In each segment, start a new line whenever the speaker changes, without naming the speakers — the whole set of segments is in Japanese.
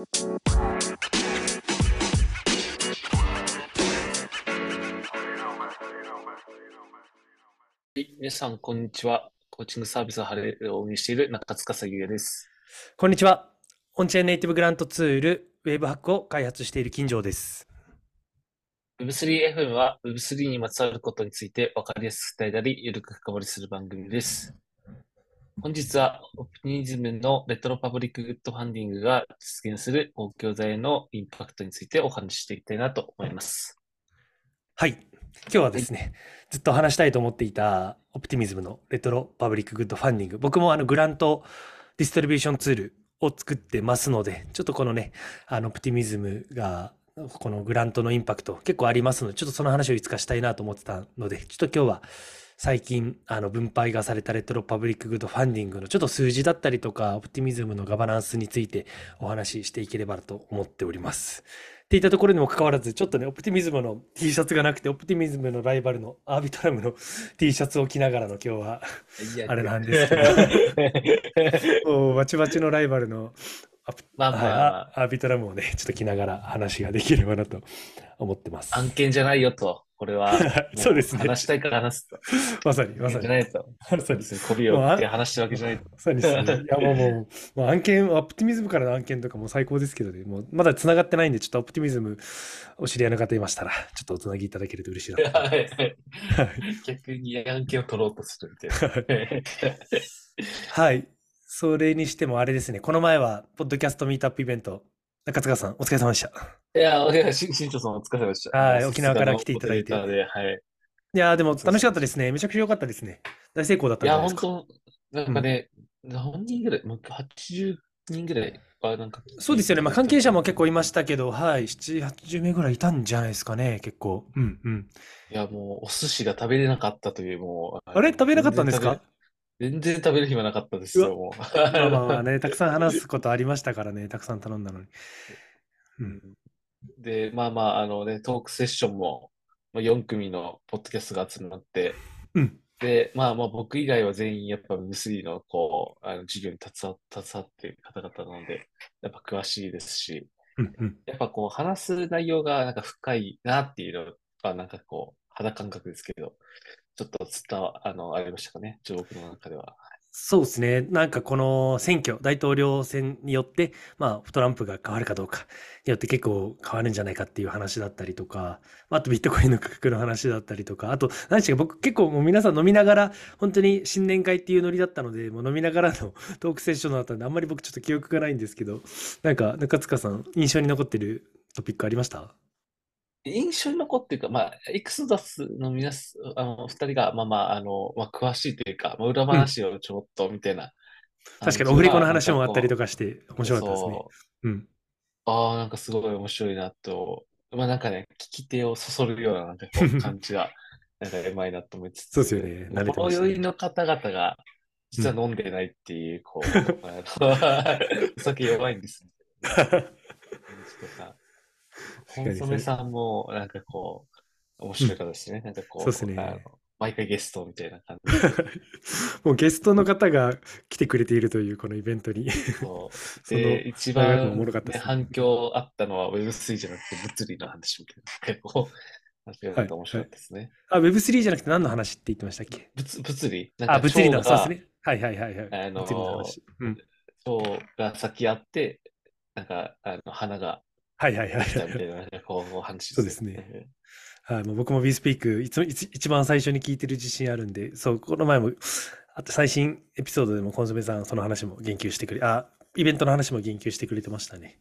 はい、皆さん、こんにちは。コーチングサービスを運営している中塚さゆえです。
こんにちは。オンチェーンネイティブグラントツール、ウェブハックを開発している金城です。
Web3FM は Web3 にまつわることについて分かりやすく伝えたり、ゆるく深掘りする番組です。本日は、 Optimism の retro public good funding が実現する公共財へのインパクトについてお話ししていきたいなと思います。
はい。今日はですね、ずっと話したいと思っていた Optimism の retro public good funding。僕もあの grant distribution tool を作ってますので、ちょっとこのね、あの Optimism がこの grant のインパクト結構ありますので、ちょっとその話をいつかしたいなと思ってたので、ちょっと今日は最近あの分配がされたレトロパブリックグッドファンディングのちょっと数字だったりとか、オプティミズムのガバナンスについてお話ししていければと思っております。っていったところにもかかわらず、ちょっとね、オプティミズムの T シャツがなくて、オプティミズムのライバルのアービトラムの T シャツを着ながらの今日は、あれなんですけど、もう バチバチのライバルの
まあまあ
アービトラムをね、ちょっと着ながら話ができればなと思ってます。
案件じゃないよと、これは。
そうですね
話したいから話すと。
まさに、まさに
じゃ。ないと。
まさに。
媚びを売って話してるわけじゃないと。
まさにね。いや、もう、もう、案件、オプティミズムからの案件とかも最高ですけどね、もう、まだ繋がってないんで、ちょっとオプティミズムお知り合いの方いましたら、ちょっとおつなぎいただけると嬉しいな
はい 逆に案件を取ろうとするみたいな。
はい。それにしてもあれですね、この前は、ポッドキャストミートアップイベント、中塚さん、お疲れ様でした。
いや、お疲れ、しんしんちょさんお疲れ様でした。
はい沖縄から来ていただいて
はい。
いやー、でも楽しかったですね。めちゃくちゃ良かったですね。大成功だった
いや、
んじゃないです
本
か。
当なんかね、何人ぐらい、もう80人ぐらいは、なんか。
そうですよね。まあ、関係者も結構いましたけど、はい、7、80名ぐらいいたんじゃないですかね、結構。うんうん。
いや、もう、お寿司が食べれなかったという、もう。
あれ？食べなかったんですか？
全然食べる暇なかったですよ、もう。
まあまあまあね、たくさん話すことありましたからね、たくさん頼んだのに。うん。
で、まあまあ、あのね、トークセッションも、まあ、4組のポッドキャストが集まって、
うん。
で、まあまあ僕以外は全員やっぱ Web3 のこう、あの授業に携わ携わっている方々なので、やっぱ詳しいですし、
うんうん。
やっぱこう話す内容がなんか深いなっていうのはなんかこう、肌感覚ですけど、ちょっと伝わ、あの、ありましたかね、ちょっと僕の中では。
そうですね。なんかこの選挙、大統領選によって、まあトランプが変わるかどうかによって結構変わるんじゃないかっていう話だったりとか、あとビットコインの価格の話だったりとか、あと何したか僕結構もう皆さん飲みながら、本当に新年会っていうノリだったので、もう飲みながらの トークセッションだったんで、あんまり僕ちょっと記憶がないんですけど、なんか中塚さん、印象に残ってるトピックありました？
印象に残っていうか、まあ、エクソダスの皆す、あの、二人が、まあまあ、あの、まあ、詳しいというか、まあ、裏話をちょっと、みたいな。
確かにオフレコの話もあったりと
か
かして面白かったですね。
そう
うん。
ああ、なんかすごい面白いなと。まあなんかね、聞き手をそそるようななんか感じが、なんかうまいなと思いつつ、
そうですよね慣れてましたね
酔いの方々が、実は飲んでないっていう、こう、お酒 弱いんです、ね。とか。コンソメさんも、なんかこう、面白い方ですね。なんかこう、
そうですね
毎回ゲストみたいな感じ
もうゲストの方が来てくれているというこのイベントに。
そう
その
で、一番、
もろかったですね
ね反響あったのは Web3 じゃなくて物理の話みたいな。結構、面白かったですね。
あ、Web3 じゃなくて何の話って言ってましたっけ？
物物理？
あ、
か
物理の、そうですね。はいはいはいはい。
あのー
物理の話。うん。
腸が先あって、なんか、あの、花が
はいはいはいはい。
こう、お話
そうですね。はい、もう僕も WeSpeak いつもいつ一番最初に聞いてる自信あるんで、そう、この前も、あと最新エピソードでもコンソメさんその話も言及してくれ、あ、イベントの話も言及してくれてましたね。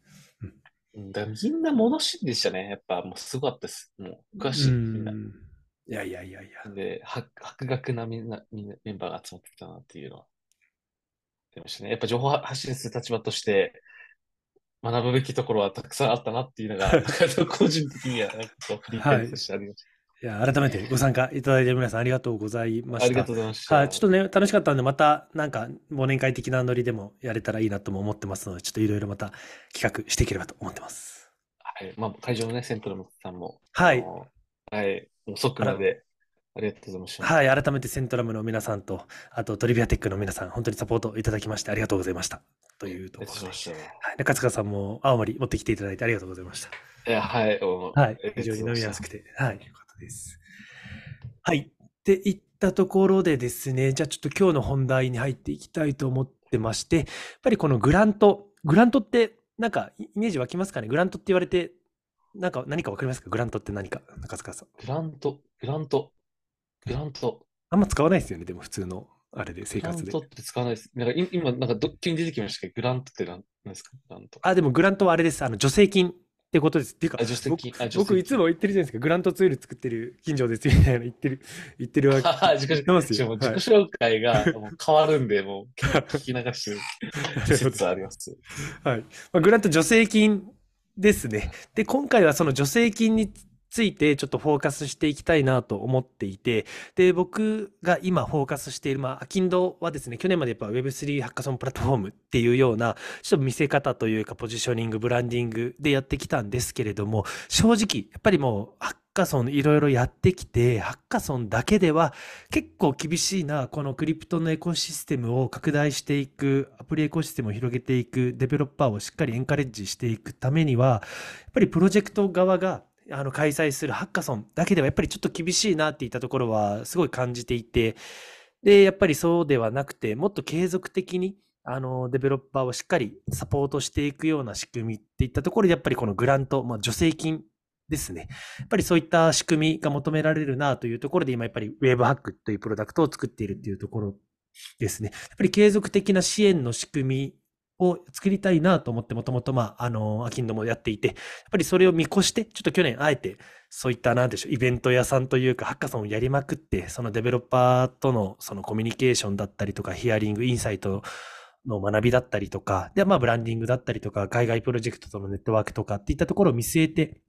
うんだみんな物知りでしたね。やっぱもうすごかったです。もう、詳しい、みんな。
うんいやいやいやいや。
で、は博学なみんな、みんなメンバーが集まってきたなっていうのは、出ましたね。やっぱ情報発信する立場として、学ぶべきところはたくさんあったなっていうのが、個人的には、なんか振り返りとしてありまし
いや、改めてご参加いただいて皆さんありがとうございま
た。ありが
した。
とうございました。
はい、ちょっとね、楽しかったんで、また、なんか、忘年会的なノリでもやれたらいいなとも思ってますので、ちょっといろいろまた企画していければと思ってます。
はい。まあ、会場のね、セントラルさんも、
はい
はい。遅くまで、ありがとうございました。
はい、改めてセントラムの皆さんと、あとトリビアテックの皆さん、本当にサポートいただきましてありがとうございました。というところで、はい、中塚さんも青森持ってきていただいてありがとうございました。
た。いや、はい。
はい非常に飲みやすくて、はい、よかったです。はい、っていったところでですね、じゃあちょっと今日の本題に入っていきたいと思ってまして、やっぱりこのグラント、グラントってなんかイイメージ湧きますかね？グラントって言われて、なんか何かわかりますか？グラントって何か中塚さん。
グラント、グラント、グラント。
あんま使わないですよね、でも普通のあれで生活で
グラント。って使わないです。なんかい今、なんかど急に出てきましたけど、グラントって何何ですか？グラント。
あ、でもグラントはあれです。あの助成金ってことです。っていうか
あ、、助成金。あ、助成
僕いつも言ってるじゃないですか。グラントツール作ってる近所ですみたいな言ってる、言ってるわけ。
金。自己紹介が変わるんで、もう聞き流してる 説あります。
はい。まあ、グラント助成金ですね。で、今回はその助成金についてちょっとフォーカスしていきたいなと思っていて、で、僕が今フォーカスしている、まあ、アキンドはですね、去年までやっぱ Web3 ハッカソンプラットフォームっていうような、ちょっと見せ方というか、ポジショニング、ブランディングでやってきたんですけれども、正直、やっぱりもう、ハッカソンいろいろやってきて、ハッカソンだけでは結構厳しいな、このクリプトのエコシステムを拡大していく、アプリエコシステムを広げていく、デベロッパーをしっかりエンカレッジしていくためには、やっぱりプロジェクト側があの開催するハッカソンだけではやっぱりちょっと厳しいなっていったところはすごい感じていて、で、やっぱりそうではなくて、もっと継続的にあのデベロッパーをしっかりサポートしていくような仕組みっていったところで、やっぱりこのグラント、まあ、助成金ですね。やっぱりそういった仕組みが求められるなというところで、今やっぱり Webhack というプロダクトを作っているっていうところですね。やっぱり継続的な支援の仕組みを作りたいなと思って、もともと、まあ、あの、アキンドもやっていて、やっぱりそれを見越して、ちょっと去年、あえて、そういった、なんでしょう、イベント屋さんというか、ハッカソンをやりまくって、そのデベロッパーとの、そのコミュニケーションだったりとか、ヒアリング、インサイトの学びだったりとか、で、まあ、ブランディングだったりとか、海外プロジェクトとのネットワークとかっていったところを見据えて、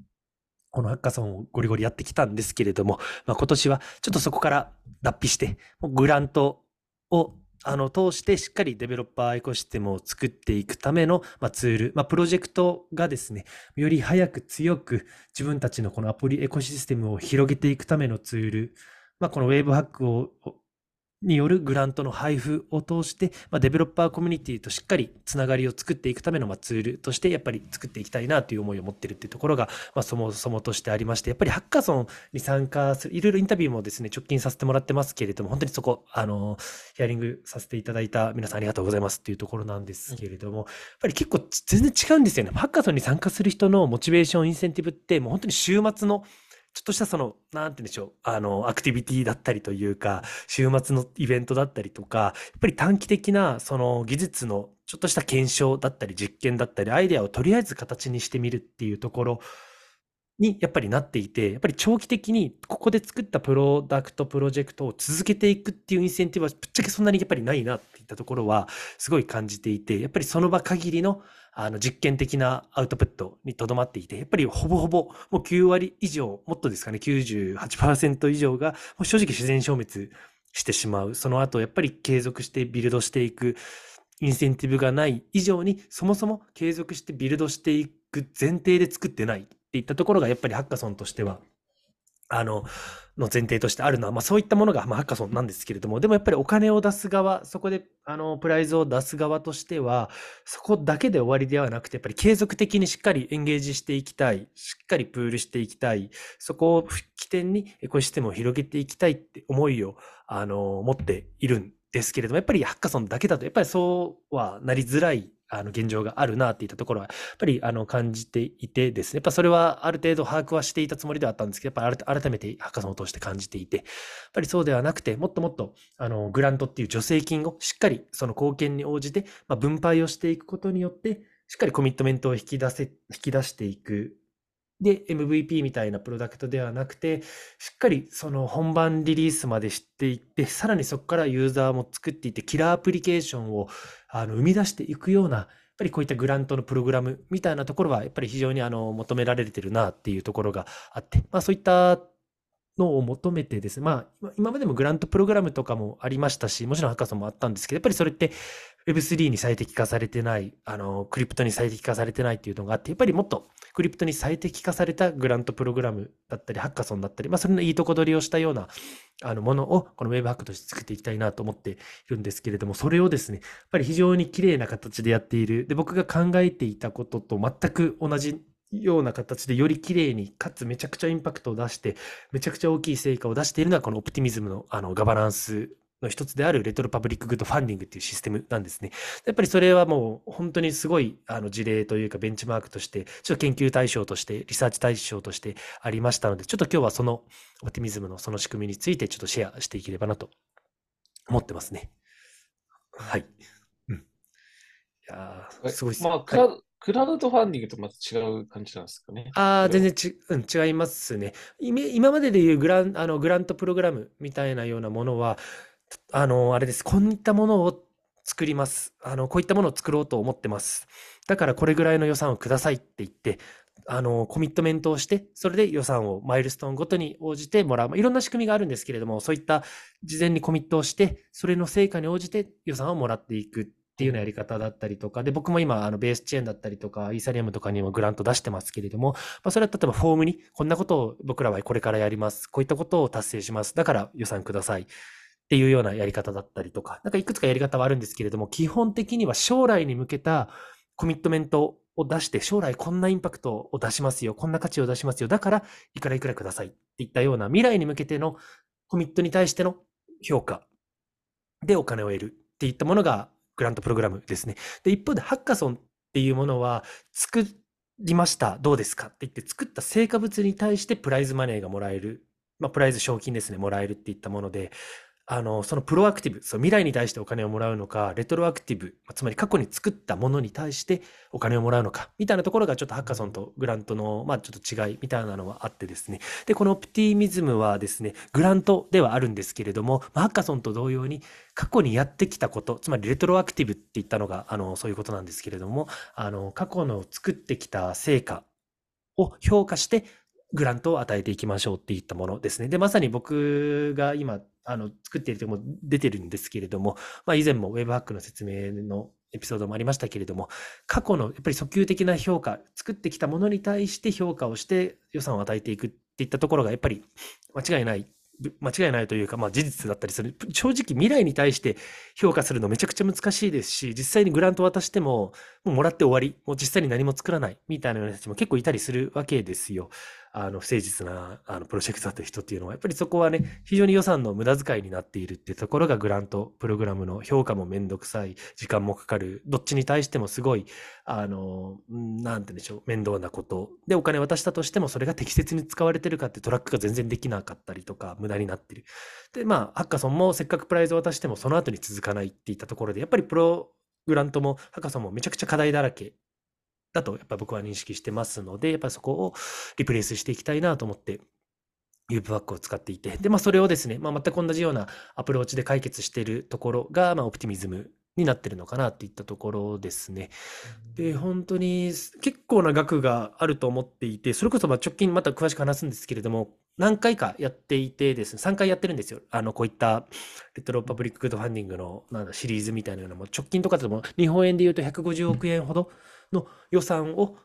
このハッカソンをゴリゴリやってきたんですけれども、まあ、今年はちょっとそこから脱皮して、グラントをあの通してしっかりデベロッパーエコシステムを作っていくための、まあ、ツール、まあ、プロジェクトがですね、より早く強く自分たちのこのアプリエコシステムを広げていくためのツール、まあ、このウェーブハックをによるグラントの配布を通して、まあ、デベロッパーコミュニティとしっかりつながりを作っていくための、まあ、ツールとしてやっぱり作っていきたいなという思いを持っているっていうところが、まあ、そもそもとしてありましてやっぱりハッカソンに参加するいろいろインタビューもですね直近させてもらってますけれども本当にそこあのヒアリングさせていただいた皆さんありがとうございますっていうところなんですけれども、やっぱり結構全然違うんですよね。ハッカソンに参加する人のモチベーションインセンティブってもう本当に週末のちょっとしたその、なんて言うんでしょう、あの、アクティビティだったりというか、週末のイベントだったりとか、やっぱり短期的な、その技術のちょっとした検証だったり、実験だったり、アイデアをとりあえず形にしてみるっていうところにやっぱりなっていて、やっぱり長期的にここで作ったプロダクト、プロジェクトを続けていくっていうインセンティブはぶっちゃけそんなにやっぱりないなっていったところはすごい感じていて、やっぱりその場限りのあの実験的なアウトプットにとどまっていて、やっぱりほぼほぼもう9割以上、もっとですかね、98%以上がもう正直自然消滅してしまう。その後、やっぱり継続してビルドしていくインセンティブがない以上に、そもそも継続してビルドしていく前提で作ってないっていったところが、やっぱりハッカソンとしては、あの、の前提としてあるのは、まあそういったものが、まあハッカソンなんですけれども、でもやっぱりお金を出す側、そこで、あの、プライズを出す側としては、そこだけで終わりではなくて、やっぱり継続的にしっかりエンゲージしていきたい、しっかりプールしていきたい、そこを起点にエコシステムを広げていきたいって思いを、あの、持っているんですけれども、やっぱりハッカソンだけだと、やっぱりそうはなりづらいあの現状があるなっていったところは、やっぱりあの感じていてですね、やっぱそれはある程度把握はしていたつもりではあったんですけど、やっぱり改めてハッカソンを通して感じていて、やっぱりそうではなくて、もっともっとあのグラントっていう助成金をしっかりその貢献に応じて、まあ、分配をしていくことによって、しっかりコミットメントを引き出せ、引き出していく。で、MVP みたいなプロダクトではなくて、しっかりその本番リリースまでしていって、さらにそこからユーザーも作っていって、キラーアプリケーションをあの生み出していくような、やっぱりこういったグラントのプログラムみたいなところは、やっぱり非常にあの求められてるなっていうところがあって、まあそういったのを求めてですね、まあ今までもグラントプログラムとかもありましたし、もちろんハッカソンもあったんですけど、やっぱりそれって Web3 に最適化されてない、あの、クリプトに最適化されてないっていうのがあって、やっぱりもっとクリプトに最適化されたグラントプログラムだったり、ハッカソンだったり、まあ、それのいいとこ取りをしたような、あの、ものを、この Web ハックとして作っていきたいなと思っているんですけれども、それをですね、やっぱり非常に綺麗な形でやっている。で、僕が考えていたことと全く同じような形でより綺麗に、かつめちゃくちゃインパクトを出して、めちゃくちゃ大きい成果を出しているのが、このオプティミズムのあのガバナンスの一つであるレトロパブリックグッドファンディングっていうシステムなんですね。やっぱりそれはもう本当にすごいあの事例というかベンチマークとして、ちょっと研究対象として、リサーチ対象としてありましたので、ちょっと今日はそのオプティミズムのその仕組みについてちょっとシェアしていければなと思ってますね。はい。うん。いやーすごいっす。
まあ、ク
はい
ラクラウドファンディングとまた違う感じなんですかね。
ああ、全然ち、うん、違いますね。今今まででいうグラン、あの、グラントプログラムみたいなようなものは、あの、あれです。こういったものを作ります。あの、こういったものを作ろうと思ってます。だからこれぐらいの予算をくださいって言って、あの、コミットメントをして、それで予算をマイルストーンごとに応じてもらう。まあいろんな仕組みがあるんですけれども、そういった事前にコミットをして、それの成果に応じて予算をもらっていくっていうようなやり方だったりとか、で、僕も今、あの、ベースチェーンだったりとか、イーサリアムとかにもグラント出してますけれども、まあ、それは例えばフォームに、こんなことを僕らはこれからやります。こういったことを達成します。だから予算ください。っていうようなやり方だったりとか、なんかいくつかやり方はあるんですけれども、基本的には将来に向けたコミットメントを出して、将来こんなインパクトを出しますよ、こんな価値を出しますよ、だからいくらいくらくださいっていったような未来に向けてのコミットに対しての評価でお金を得るっていったものがグラントプログラムですね。で、一方でハッカソンっていうものは作りました、どうですかって言って作った成果物に対してプライズマネーがもらえる、まあ、プライズ賞金ですね、もらえるっていったもので、あの、そのプロアクティブ、そう未来に対してお金をもらうのか、レトロアクティブ、つまり過去に作ったものに対してお金をもらうのか、みたいなところがちょっとハッカソンとグラントの、まあちょっと違いみたいなのはあってですね。で、このオプティミズムはですね、グラントではあるんですけれども、まあハッカソンと同様に過去にやってきたこと、つまりレトロアクティブって言ったのが、あの、そういうことなんですけれども、あの、過去の作ってきた成果を評価して、グラントを与えていきましょうっていったものですね。で、まさに僕が今、あの、作っているとも出てるんですけれども、まあ以前も Webhack の説明のエピソードもありましたけれども、過去のやっぱり訴求的な評価、作ってきたものに対して評価をして予算を与えていくっていったところがやっぱり間違いない、間違いないというか、まあ事実だったりする。正直未来に対して評価するのめちゃくちゃ難しいですし、実際にグラント渡しても、もうもらって終わり、もう実際に何も作らないみたいな人たちも結構いたりするわけですよ。あの、不誠実な、あの、プロジェクトだった人っていうのは、やっぱりそこはね、非常に予算の無駄遣いになっているっていうところがグラントプログラムの評価もめんどくさい、時間もかかる、どっちに対してもすごい、あの、なんて言うんでしょう、面倒なこと。で、お金渡したとしても、それが適切に使われてるかってトラックが全然できなかったりとか、無駄になってる。で、まあ、ハッカソンもせっかくプライズを渡しても、その後に続かないっていったところで、やっぱりプログラントもハッカソンもめちゃくちゃ課題だらけだと、やっぱ僕は認識してますので、やっぱりそこをリプレイスしていきたいなと思って、ユープバックを使っていて、で、まあ、それをですね、まあ、全く同じようなアプローチで解決しているところが、まあ、オプティミズムになってるのかなっていったところですね。で、本当に結構な額があると思っていて、それこそまあ直近また詳しく話すんですけれども、何回かやっていてですね、3回やってるんですよ。あの、こういったレトロパブリックグッドファンディングのなんだシリーズみたいなのも、直近とかでも日本円で言うと150億円ほどの予算を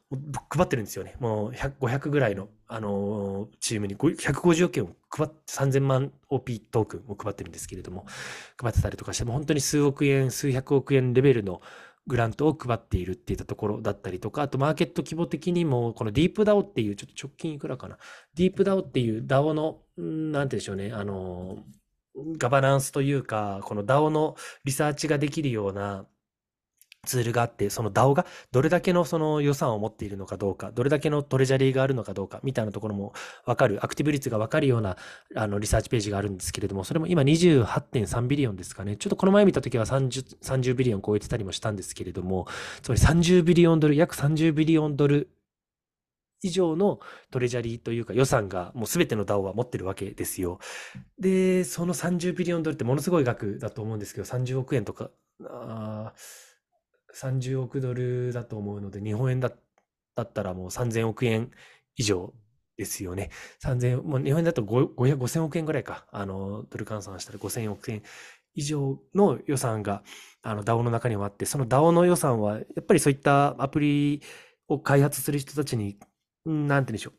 配ってるんですよね。もう100 500ぐらいの、あのーチームに150億円を配って3000万 OP トークンを配ってるんですけれども、配ってたりとかして、も本当に数億円、数百億円レベルのグラントを配っているっていったところだったりとか、あとマーケット規模的にも、このディープ DAO っていう、ちょっと直近いくらかな。DeepDAO っていう DAO の、なんてでしょうね、あの、ガバナンスというか、この DAO のリサーチができるようなツールがあって、その DAO がどれだけのその予算を持っているのかどうか、どれだけの treasury があるのかどうか、みたいなところもわかる、アクティブ率がわかるようなあのリサーチページがあるんですけれども、それも今28.3 billion ですかね。ちょっとこの前見たときは 30, 30 billion 超えてたりもしたんですけれども、つまり30 billion ドル、約30 billion ドル以上のトレジャリーというか予算がもう全ての DAO は持ってるわけですよ。で、その30ビリオンドルってものすごい額だと思うんですけど、30億円とか、あー30億ドルだと思うので、日本円だったらもう3000億円以上ですよね。3000、もう日本円だと5000億円ぐらいか。あの、ドル換算したら5000億円以上の予算があの DAO の中にもあって、その DAO の予算は、やっぱりそういったアプリを開発する人たちに、なんて言うんでしょう。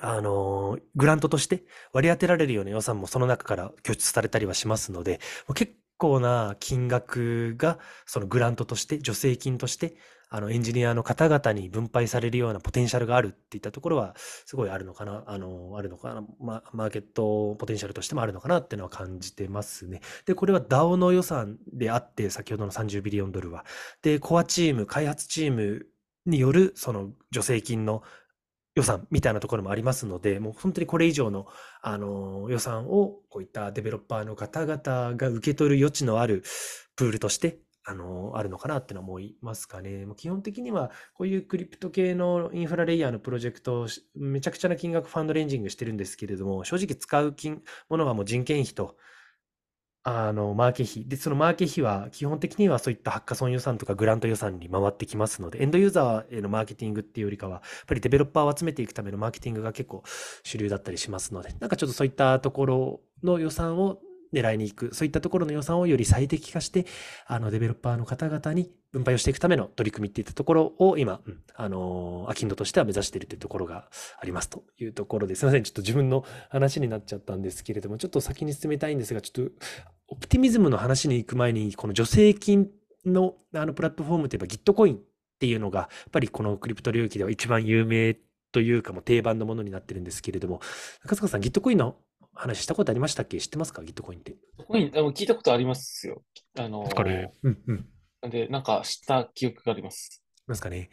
あの、グラントとして割り当てられるような予算もその中から拠出されたりはしますので、結構な金額がそのグラントとして、助成金として、あのエンジニアの方々に分配されるようなポテンシャルがあるっていったところは、すごいあるのかな、あの、あるのかな、ま、マーケットポテンシャルとしてもあるのかなっていうのは感じてますね。で、これは DAO の予算であって、先ほどの30ビリオンドルは。で、コアチーム、開発チームによるその助成金の予算みたいなところもありますので、もう本当にこれ以上の、あの、予算をこういったデベロッパーの方々が受け取る余地のあるプールとして、あの、あるのかなっての思いますかね。もう基本的には、こういうクリプト系のインフラレイヤーのプロジェクトをめちゃくちゃな金額ファンドレンジングしてるんですけれども、正直使う金、ものはもう人件費と、あの、マーケ費。で、そのマーケ費は基本的にはそういったハッカソン予算とかグラント予算に回ってきますので、エンドユーザーへのマーケティングっていうよりかは、やっぱりデベロッパーを集めていくためのマーケティングが結構主流だったりしますので、なんかちょっとそういったところの予算を狙いに行く、そういったところの予算をより最適化して、あの、デベロッパーの方々に分配をしていくための取り組みっていったところを今、うん、あの、アキンドとしては目指しているというところがありますというところです。いません。ちょっと自分の話になっちゃったんですけれども、ちょっと先に進めたいんですが、ちょっと、オプティミズムの話に行く前に、この助成金のあのプラットフォームといえば Gitcoin っていうのが、やっぱりこのクリプト領域では一番有名というかも定番のものになってるんですけれども、中塚さん、Gitcoin の話したことありましたっけ？知ってますか？ギットコインって。
コイン、聞いたことありますよ。あの
ー、ね、うんうん。
で、なんか知った記憶があります。
ますかね。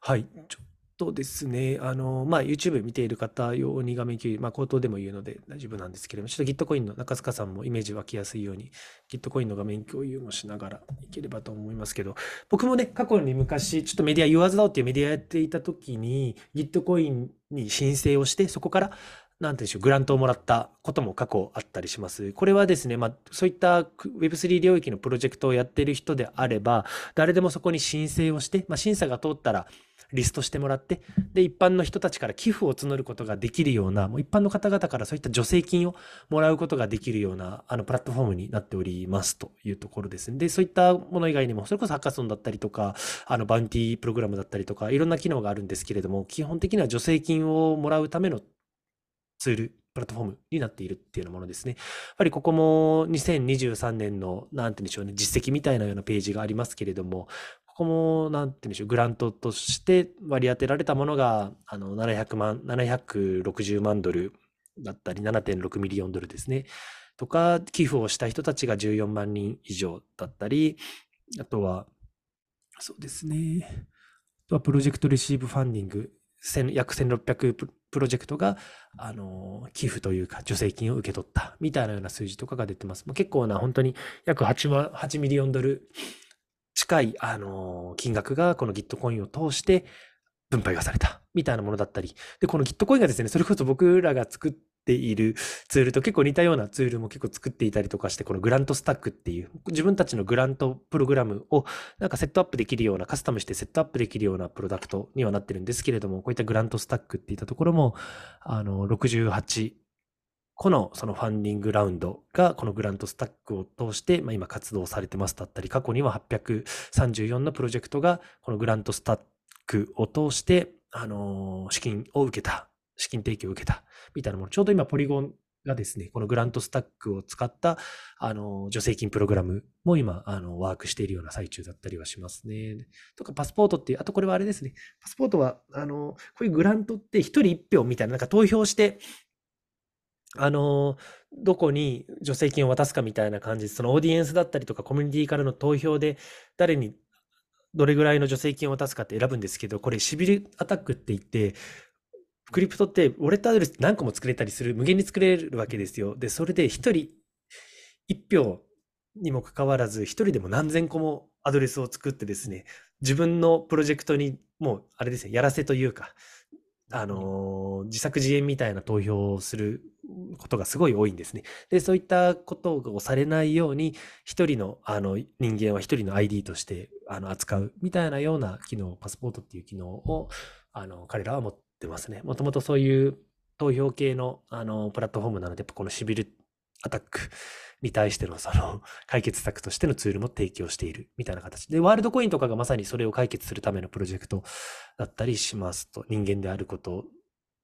はい。ちょっとですね、あの、まあ、YouTube 見ている方用に画面共有、まあ、口頭でも言うので大丈夫なんですけれども、ちょっとギットコインの中塚さんもイメージ湧きやすいように、ギットコインの画面共有もしながらいければと思いますけど、僕もね、過去に昔、ちょっとメディア、言わずだおっていうメディアやっていた時に、ギットコインに申請をして、そこからなんてうんでしょう、グラントをもらったことも過去あったりします。これはですね、まあ、そういった Web3 領域のプロジェクトをやっている人であれば、誰でもそこに申請をして、まあ、審査が通ったら、リストしてもらって、で、一般の人たちから寄付を募ることができるような、もう一般の方々からそういった助成金をもらうことができるような、あの、プラットフォームになっておりますというところですね。で、そういったもの以外にも、それこそハッカソンだったりとか、あの、バウンティープログラムだったりとか、いろんな機能があるんですけれども、基本的には助成金をもらうためのツールプラットフォームになっているっていうようなものですね。やっぱりここも2023年の、なんて言うんでしょうね、実績みたいなようなページがありますけれども、ここも、なんて言うんでしょう、グラントとして割り当てられたものが、あの、700万、760万ドルだったり、7.6ミリオンドルですね。とか、寄付をした人たちが14万人以上だったり、あとは、そうですね。あとは、プロジェクトレシーブファンディング、約1600プロジェクトが、あの、寄付というか、助成金を受け取ったみたいなような数字とかが出てます。結構な、本当に約8万、8 million ドル近い、あの、金額がこの Gitcoin を通して分配がされたみたいなものだったり。で、この Gitcoin がですね、それこそ僕らが作っているツールと結構似たようなツールも結構作っていたりとかして、この Grant Stack っていう、自分たちの grant program をなんかセットアップできるような、カスタムしてセットアップできるようなプロダクトにはなってるんですけれども、こういった Grant Stack っていったところも、あの、68個のそのファンディングラウンドがこのグラントスタックを通して、まあ、今活動されてます。だったり、過去には834のプロジェクトがこのグラントスタックを通して、あの資金を受けた、資金提供を受けた、みたいなもの。ちょうど今ポリゴンがですね、このグラントスタックを使った、あの、助成金プログラムも今、あの、ワークしているような最中だったりはしますね。とか、パスポートっていう、あとこれはあれですね、パスポートは、あの、こういうグラントって一人一票みたいな、なんか投票して、あの、どこに助成金を渡すかみたいな感じで、そのオーディエンスだったりとかコミュニティからの投票で誰にどれぐらいの助成金を渡すかって選ぶんですけど、これシビルアタックって言って、クリプトってウォレットアドレス何個も作れたりする、無限に作れるわけですよ。で、それで一人一票にもかかわらず、一人でも何千個もアドレスを作ってですね、自分のプロジェクトにもう、あれですね、やらせというか、あのー、自作自演みたいな投票をすることがすごい多いんですね。で、そういったことをされないように、一人のあの人間は一人の ID としてあの扱うみたいなような機能、パスポートっていう機能をあの彼らは持ってますね。もともとそういう投票系のあのプラットフォームなので、このシビルアタックに対してのその 解決策としてのツールも提供しているみたいな形で、ワールドコインとかがまさにそれを解決するためのプロジェクトだったりしますと、人間であること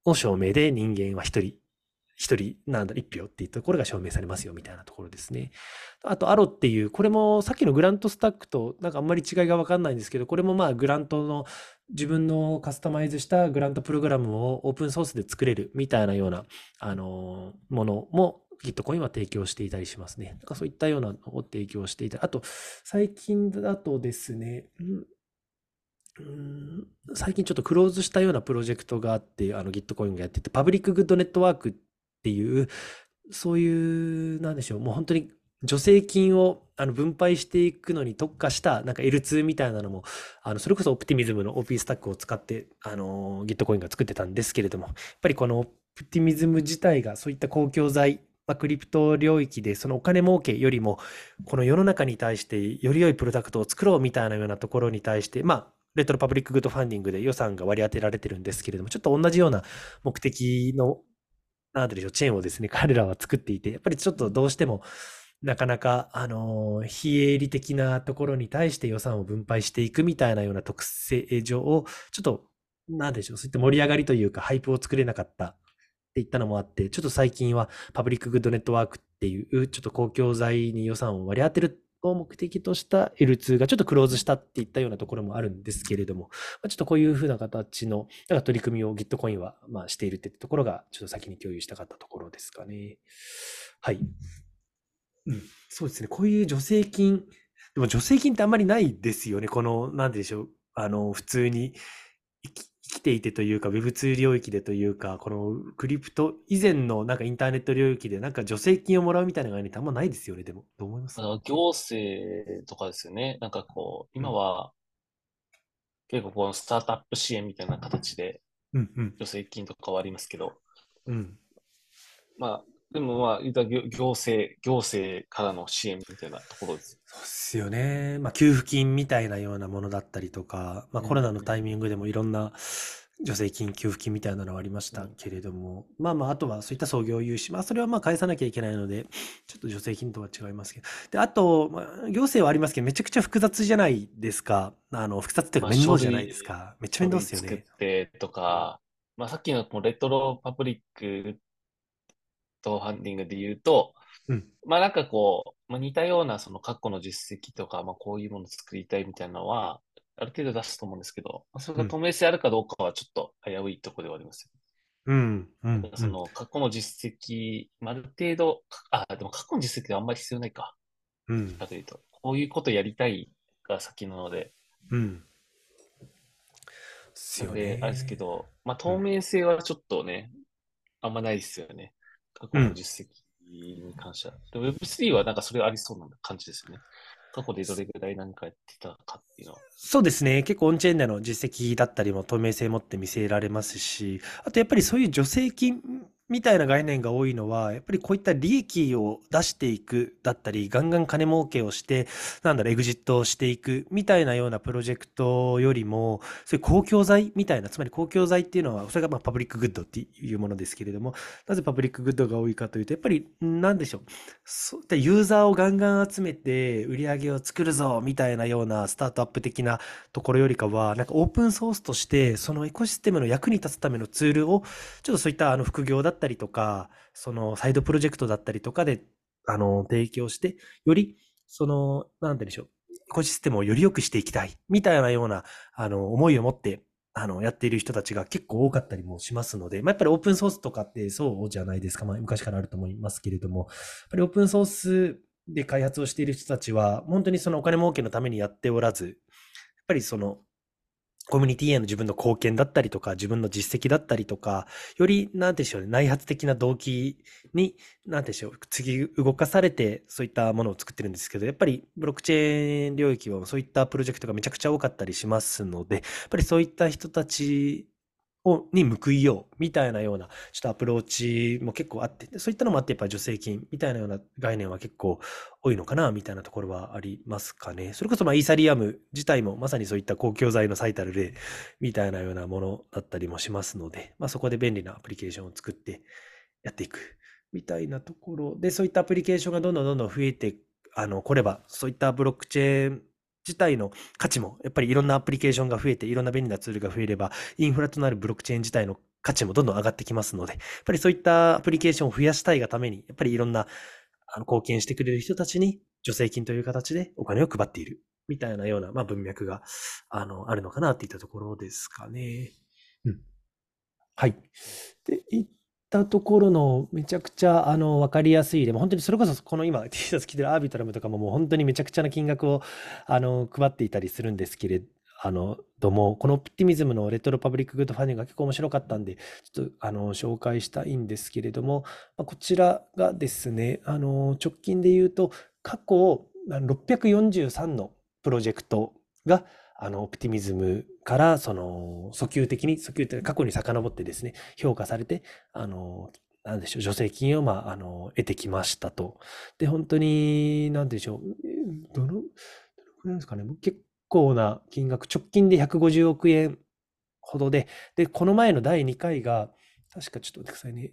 を証明で人間は一人、一人、なんだ、一票っていうところが証明されますよみたいなところですね。あと、アロっていう、これもさっきのグラントスタックとなんかあんまり違いがわかんないんですけど、これもまあグラントの自分のカスタマイズしたグラントプログラムをオープンソースで作れるみたいなような、あのものも Gitcoin は提供していたりしますね。なんかそういったようなのを提供していたり、あと、最近だとですね、うん最近ちょっとクローズしたようなプロジェクトがあって、あの Gitcoin がやってて、パブリックグッドネットワークっていう、そういう、なんでしょう、もう本当に助成金をあの分配していくのに特化したなんか L2 みたいなのも、あのそれこそオプティミズムの OP スタックを使って、あの Gitcoin が作ってたんですけれども、やっぱりこのオプティミズム自体がそういった公共財まあ、 crypto 領域でそのお金儲けよりも、この世の中に対してより良いプロダクトを作ろうみたいなようなところに対して、まあ、 retro public good funding で予算が割り当てられてるんですけれども、ちょっと同じような目的の、なんでしょう、チェーンをですね、彼らは作っていて、やっぱりちょっとどうしても、なかなか、あの、非営利的なところに対して予算を分配していくみたいなような特性上を、ちょっと、なんでしょう、そういった盛り上がりというか、 hype を作れなかったっていったのもあって、ちょっと最近はパブリックグッドネットワークっていう、ちょっと公共財に予算を割り当てるを目的とした L2 がちょっとクローズしたっていったようなところもあるんですけれども、まあちょっとこういうふうな形のなんか取り組みを Gitcoin はまあしているってところが、ちょっと先に共有したかったところですかね。はい。うん、そうですね。こういう助成金、でも助成金ってあんまりないですよね。この、なんでしょう。あの、普通にきていてというか、Web2 領域でというか、このクリプト以前のなんかインターネット領域でなんか助成金をもらうみたいな概念ってあんまないですよね、でも。どう思います？
行政とかですよね。なんかこう、今は、結構このスタートアップ支援みたいな形で、助成金とかはありますけど、
うん、
まあ、でもまあ、行政、行政からの支援みたいなところです。
そうですよね。まあ、給付金みたいなようなものだったりとか、まあ、コロナのタイミングでもいろんな助成金、給付金みたいなのはありましたけれども、うん、まあまあ、あとはそういった創業融資、まあ、それはまあ返さなきゃいけないので、ちょっと助成金とは違いますけど。で、あと、まあ、行政はありますけど、めちゃくちゃ複雑じゃないですか。あの、複雑っていうか面倒じゃないですか。めっちゃ面倒ですよね。
作ってとか、まあ、さっきのレトロパブリックトファンディングで言うと、
うん、
まあなんかこう、まあ、似たようなその過去の実績とか、まあこういうものを作りたいみたいなのは、ある程度出すと思うんですけど、それが透明性あるかどうかはちょっと危ういところではありますよ、
うん。うん。
その過去の実績、ある程度、あ、でも過去の実績ではあんまり必要ないか。
うん。
かというと、こういうことやりたいが先なので。
うん。
で、あれですけど、まあ透明性はちょっとね、うん、あんまないですよね。過去の実績に関しては。うん、Web3 はなんかそれありそうな感じですよね。過去でどれぐらい何かやってたかっていうのは。
そうですね。結構オンチェーンでの実績だったりも透明性持って見せられますし、あとやっぱりそういう助成金みたいな概念が多いのは、やっぱりこういった利益を出していくだったり、ガンガン金儲けをして、なんだろ、エグジットをしていくみたいなようなプロジェクトよりも、そういう公共財みたいな、つまり公共財っていうのは、それがまあ public good っていうものですけれども、なぜ public good が多いかというと、やっぱり、なんでしょう、そういったユーザーをガンガン集めて売り上げを作るぞみたいなようなスタートアップ的なところよりかは、なんかオープンソースとして、そのエコシステムの役に立つためのツールを、ちょっとそういったあの副業だったたりとか、そのサイドプロジェクトだったりとかで、あの、提供して、より、その、なんてでしょう、エコシステムをより良くしていきたい、みたいなような、あの、思いを持って、あの、やっている人たちが結構多かったりもしますので、まあ、やっぱりオープンソースとかってそうじゃないですか。まあ、昔からあると思いますけれども、やっぱりオープンソースで開発をしている人たちは、本当にそのお金儲けのためにやっておらず、やっぱりその、コミュニティへの自分の貢献だったりとか、自分の実績だったりとか、より、なんでしょうね、内発的な動機に、なんでしょう、次動かされて、そういったものを作ってるんですけど、やっぱりブロックチェーン領域はそういったプロジェクトがめちゃくちゃ多かったりしますので、やっぱりそういった人たちをに報いようみたいなようなちょっとアプローチも結構あって、そういったのもあってやっぱ助成金みたいなような概念は結構多いのかなみたいなところはありますかね。それこそまあイーサリアム自体もまさにそういった公共財の最たる例みたいなようなものだったりもしますので、まあそこで便利なアプリケーションを作ってやっていくみたいなところで、そういったアプリケーションがどんどんどんどん増えて、あの、来れば、そういったブロックチェーン自体の価値も、やっぱりいろんなアプリケーションが増えて、いろんな便利なツールが増えれば、インフラとなるブロックチェーン自体の価値もどんどん上がってきますので、やっぱりそういったアプリケーションを増やしたいがために、やっぱりいろんなあの貢献してくれる人たちに助成金という形でお金を配っているみたいなような、まあ、文脈があのあるのかなっていったところですかね。うん。はい。で、ったところのめちゃくちゃあの分かりやすい。でも本当にそれこそこの今 T シャツ着てるアービトラムとかももう本当にめちゃくちゃな金額をあの配っていたりするんですけれあの、ども、このオプティミズムのレトロパブリックグッドファンディングが結構面白かったんで、ちょっと、あの、紹介したいんですけれども、まあ、こちらがですね、あの、直近で言うと、過去643のプロジェクトが、あの、オプティミズムから、その、訴求的に、訴求的過去に遡ってですね、評価されて、あの、なんでしょう、助成金を、まあ、あの、得てきましたと。で、本当に、なんでしょう、どの、どのくらいですかね、結構な金額、直近で150億円ほどで、で、この前の第2回が、確かちょっと待ってくださいね。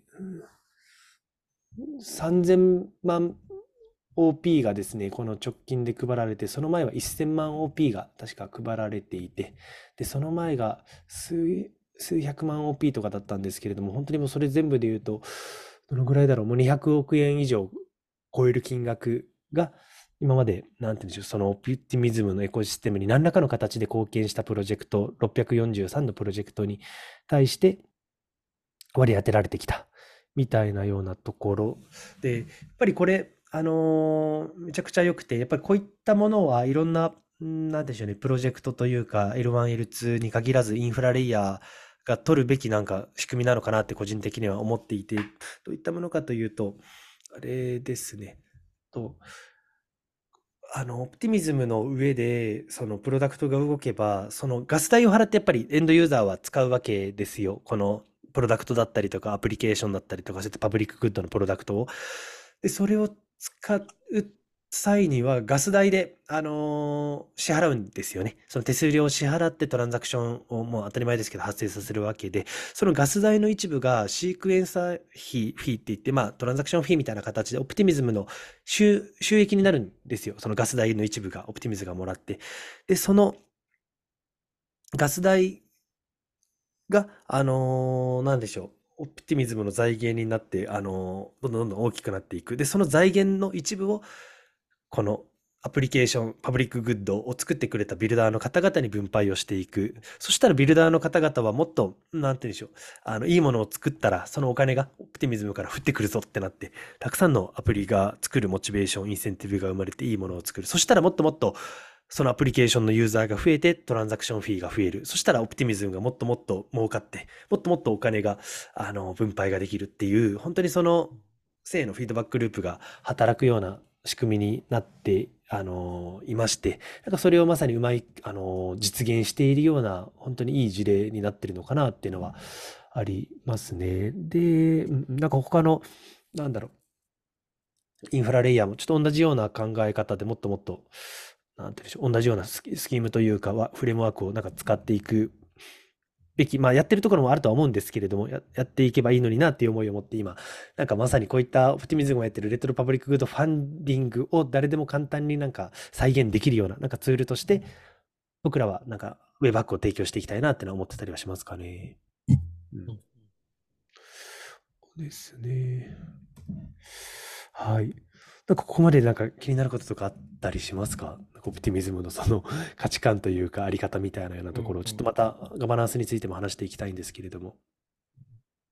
3000万 OP がですね、この直近で配られて、その前は1000万 OP が確か配られていて、で、その前が数、百万 OP とかだったんですけれども、本当にもうそれ全部で言うと、どのぐらいだろう、もう200億円以上超える金額が、今まで、なんて言うんでしょう、そのオプティミズムのエコシステムに何らかの形で貢献したプロジェクト、643のプロジェクトに対して割り当てられてきたみたいなようなところ。で、やっぱりこれ、あのー、めちゃくちゃ良くて、やっぱりこういったものはいろんな、なんでしょうね、プロジェクトというか、L1、L2 に限らずインフラレイヤーが取るべきなんか仕組みなのかなって個人的には思っていて、どういったものかというと、あれですね、と、あの、オプティミズムの上で、そのプロダクトが動けば、そのガス代を払ってやっぱりエンドユーザーは使うわけですよ。このプロダクトだったりとか、アプリケーションだったりとか、そういった public good のプロダクトを。で、それを使う際にはガス代で、あのー支払うんですよね。その手数料を支払ってトランザクションをもう当たり前ですけど発生させるわけで、そのガス代の一部が sequencer 費、 fee って言って、まあ transaction fee みたいな形で Optimism の収収益になるんですよ。そのガス代の一部が Optimism がもらって。で、そのガス代が、あのーなんでしょう。 Optimism の財源になって、あのどんどんどんどん大きくなっていく。で、その財源の一部をこのアプリケーション、 public good を作ってくれた builder の方々に分配をしていく。そしたら builder の方々はもっと、なんて言うんでしょう。あの、いいものを作ったら、そのお金が Optimism から降ってくるぞってなって、たくさんのアプリが作るモチベーション、インセンティブが生まれていいものを作る。そしたらもっともっと、そのアプリケーションのユーザーが増えて、トランザクションフィーが増える。そしたらオプティミズムがもっともっと儲かって、もっともっとお金が、あの、分配ができるっていう、本当にその、正のフィードバックループが働くような仕組みになってあのいまして、なんかそれをまさにうまい、あの実現しているような、本当にいい事例になってるのかなっていうのはありますね。で、なんか他の、なんだろう、インフラレイヤーもちょっと同じような考え方でもっともっと、なんていうんでしょう、同じようなスキームというか、フレームワークをなんか使っていくべき、まあやってるところもあるとは思うんですけれども、ややっていけばいいのになっていう思いを持って今、なんかまさにこういったオプティミズムがやってるレトロパブリックグッドファンディングを誰でも簡単になんか再現できるような、なんかツールとして、僕らはなんかウェブバックを提供していきたいなってのは思ってたりはしますかね。うん。ですね。はい。なんかここまでなんか気になることとかあったりしますか？オプティミズムのその 価値観というかあり方みたいなようなところをちょっとまたガバナンスについても話していきたいんですけれども。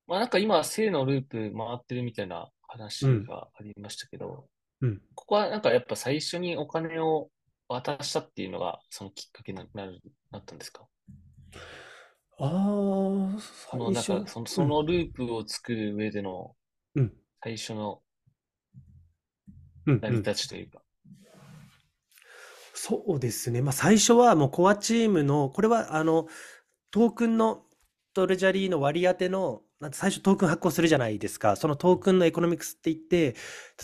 まあなんか今、正のループ回ってるみたいな話がありましたけど、
うん、
ここはなんかやっぱ最初にお金を渡したっていうのがそのきっかけになるなったんですか？
ああ、
そのなんかそのそのループを作る上での最初の成り立ちというか。
そうですね。まあ、最初はもうコアチームの、これはあの、トークンのトレジャリーの割り当ての、最初トークン発行するじゃないですか。そのトークンのエコノミクスって言って、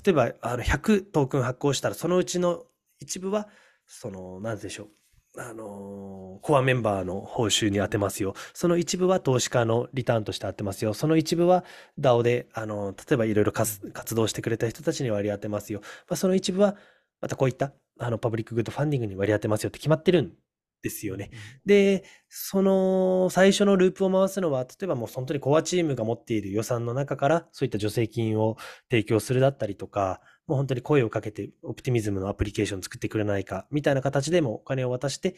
例えばあの100トークン発行したら、そのうちの一部は、その、なんでしょう。あのーコアメンバーの報酬に当てますよ。その一部は投資家のリターンとして当てますよ。その一部は DAO で、あのー例えばいろいろ活活動してくれた人たちに割り当てますよ。まあ、その一部は、またこういった、あの、パブリックグッドファンディングに割り当てますよって決まってるんですよね。で、その最初のループを回すのは、例えばもう本当にコアチームが持っている予算の中から、そういった助成金を提供するだったりとか、もう本当に声をかけて、オプティミズムのアプリケーションを作ってくれないか、みたいな形でもお金を渡して、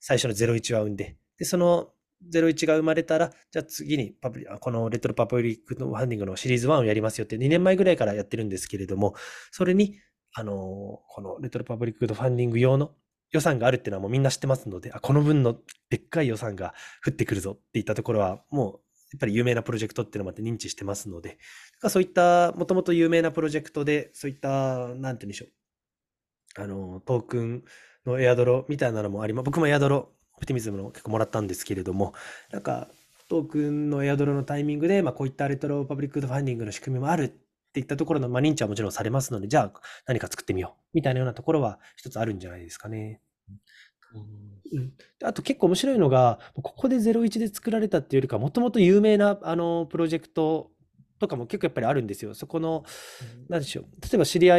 最初の01は生んで、で、その01が生まれたら、じゃあ次にパブリ、あこのレトロパブリックのファンディングのシリーズ1をやりますよって2年前ぐらいからやってるんですけれども、それに、あのーこのレトロパブリックファンディング用の予算があるっていうのはもうみんな知ってますので、あ、この分のでっかい予算が降ってくるぞっていったところは、もうやっぱり有名なプロジェクトっていうのもあって認知してますので、そういった、もともと有名なプロジェクトで、そういった、なんて言うんでしょう、あの、トークンのエアドロみたいなのもあります。僕もエアドロ、オプティミズムの結構もらったんですけれども、なんか、トークンのエアドロのタイミングで、まあ、こういったレトロパブリックファンディングの仕組みもあるっていったところの、まあ、認知はもちろんされますので、じゃあ何か作ってみようみたいなようなところは一つあるんじゃないですかね。
うん
あと結構面白いのが、ここで01で作られたっていうよりか、もともと有名なあのプロジェクトとかも結構やっぱりあるんですよ。そこの、なんでしょう。例えば知り合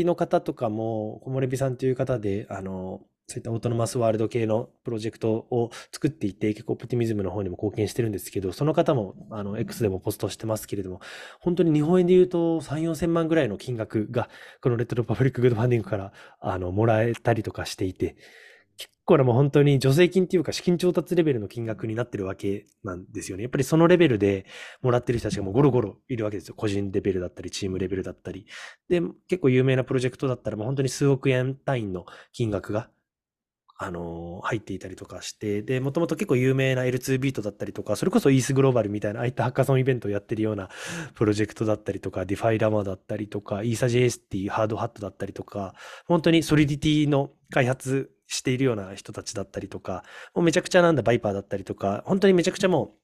いの方とかも、木漏れ日さんという方で、あの、そういったオートノマスワールド系のプロジェクトを作っていて、結構オプティミズムの方にも貢献してるんですけど、その方も、あの、X でもポストしてますけれども、本当に日本円で言うと3、4千万ぐらいの金額が、このレトロパブリックグッドファンディングから、あの、もらえたりとかしていて、結構なもう本当に助成金っていうか資金調達レベルの金額になってるわけなんですよね。やっぱりそのレベルでもらってる人たちがもうゴロゴロいるわけですよ。個人レベルだったり、チームレベルだったり。で、結構有名なプロジェクトだったらもう本当に数億円単位の金額が、あのー入っていたりとかして、で、もともと結構有名な L2 ビートだったりとか、それこそイースグローバルみたいな、ああいったハッカソンイベントをやってるようなプロジェクトだったりとか、 DefiLlama だったりとか、イーサ JS っていうハードハットだったりとか、本当に Solidity の開発しているような人たちだったりとか、もうめちゃくちゃなんだ Vyper だったりとか、本当にめちゃくちゃも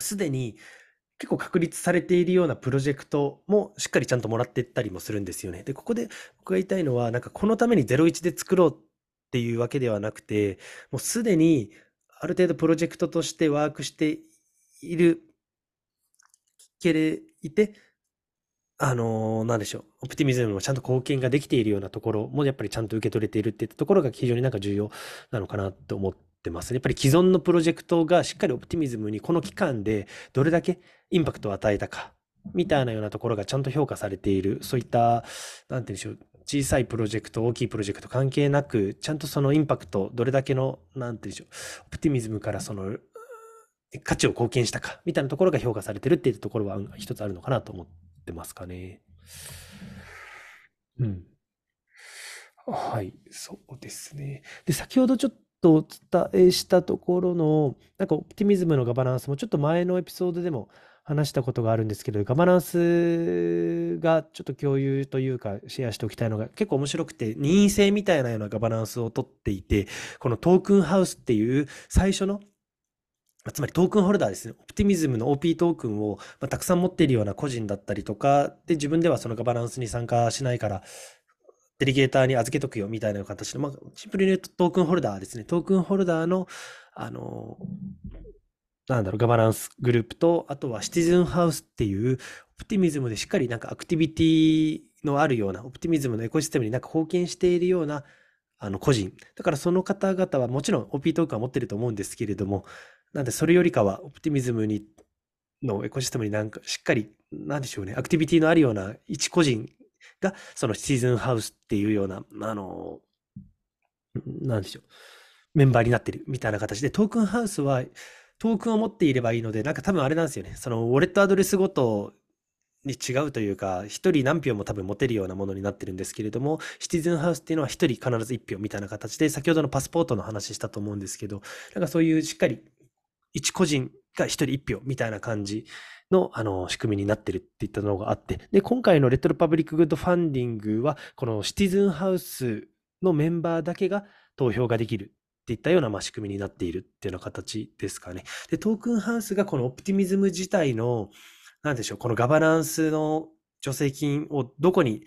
う、すでに結構確立されているようなプロジェクトもしっかりちゃんともらっていったりもするんですよね。で、ここで僕が言いたいのは、なんかこのために01で作ろうっていうわけではなくて、もうすでにある程度プロジェクトとしてワークしているけれいて、あのーなんでしょう、オプティミズムもちゃんと貢献ができているようなところもやっぱりちゃんと受け取れているっていったところが非常になんか重要なのかなと思ってますね。やっぱり既存のプロジェクトがしっかりオプティミズムにこの期間でどれだけインパクトを与えたか、みたいなようなところがちゃんと評価されている、そういった、なんて言うんでしょう、小さいプロジェクト、大きいプロジェクト関係なく、ちゃんとそのインパクト、どれだけの、なんて言うんでしょう、オプティミズムからその、価値を貢献したか、みたいなところが評価されてるっていうところは一つあるのかなと思ってますかね。うん。はい、そうですね。で、先ほどちょっとお伝えしたところの、なんかオプティミズムのガバナンスもちょっと前のエピソードでも話したことがあるんですけど、ガバナンスがちょっと共有というかシェアしておきたいのが結構面白くて、任意性みたいなようなガバナンスをとっていて、このトークンハウスっていう最初のつまりトークンホルダーですね。オプティミズムの OP トークンを、まあ、たくさん持っているような個人だったりとか、で、自分ではそのガバナンスに参加しないから、デリゲーターに預けとくよみたいな形の、まあ、シンプルに言うとトークンホルダーですね。トークンホルダーの、あの、なんだろう、ガバナンスグループと、あとはシティズンハウスっていう、オプティミズムでしっかりなんかアクティビティのあるような、オプティミズムのエコシステムになんか貢献しているような、あの個人。だからその方々はもちろん OP トークンは持ってると思うんですけれども、なんでそれよりかはオプティミズムにのエコシステムになんかしっかり、なんでしょうね、アクティビティのあるような一個人が、そのシーズンハウスっていうような、あの、なんでしょう、メンバーになってるみたいな形で、トークンハウスはトークンを持っていればいいので、なんか多分あれなんですよね、そのウォレットアドレスごとに違うというか、一人何票も多分持てるようなものになってるんですけれども、シティズンハウスっていうのは一人必ず一票みたいな形で、先ほどのパスポートの話したと思うんですけど、なんかそういうしっかり一個人が一人一票みたいな感じの、あの、仕組みになってるっていったのがあって、で、今回のレトロパブリックグッドファンディングは、このシティズンハウスのメンバーだけが投票ができる。っていったような、ま、仕組みになっているっていうような形ですかね。で、トークンハウスがこのオプティミズム自体の、なんでしょう、このガバナンスの助成金をどこに、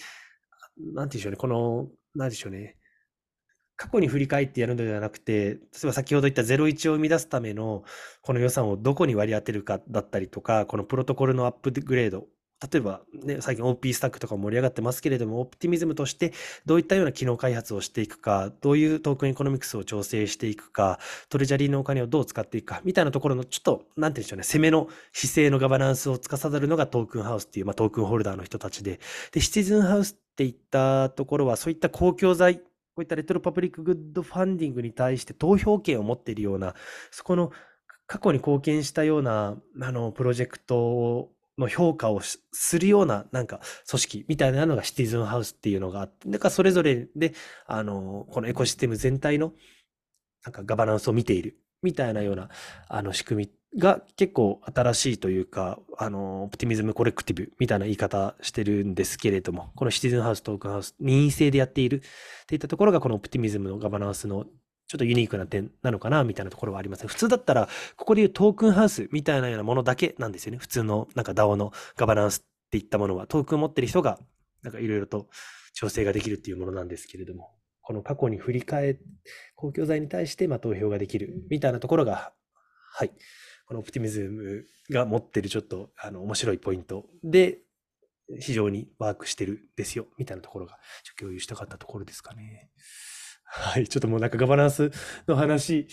なんていうんでしょうね、この、なんでしょうね、過去に振り返ってやるのではなくて、例えば先ほど言った01を生み出すためのこの予算をどこに割り当てるかだったりとか、このプロトコルのアップグレード、例えばね、最近 OP スタックとか盛り上がってますけれども、 Optimism としてどういったような機能開発をしていくか、どういう token economics を調整していくか、トレジャリーのお金をどう使っていくか、みたいなところのちょっと、なんて言うんでしょうね、攻めの姿勢のガバナンスを司るのが Token House っていう、まあ、 token holder の人たちで、で、シティズンハウスっていったところは、そういった公共財、こういったレトロパブリックグッドファンディングに対して投票権を持っているような、そこの過去に貢献したような、あの、プロジェクトをの評価をするような、なんか、組織みたいなのがシティズンハウスっていうのがあって、だからそれぞれで、あの、このエコシステム全体の、なんかガバナンスを見ている、みたいなような、あの、仕組みが結構新しいというか、あの、オプティミズムコレクティブみたいな言い方してるんですけれども、このシティズンハウス、トークンハウス、任意制でやっているっていったところが、このオプティミズムのガバナンスのちょっとユニークな点なのかなみたいなところはあります。普通だったら、ここでいうトークンハウスみたいなようなものだけなんですよね。普通のなんか DAO のガバナンスっていったものは、トークン持ってる人が、なんかいろいろと調整ができるっていうものなんですけれども、この過去に振り返、公共財に対してま投票ができるみたいなところが、はい。このオプティミズムが持ってるちょっとあの面白いポイントで、非常にワークしてるですよ、みたいなところが共有したかったところですかね。はい、ちょっともうなんかガバナンスの話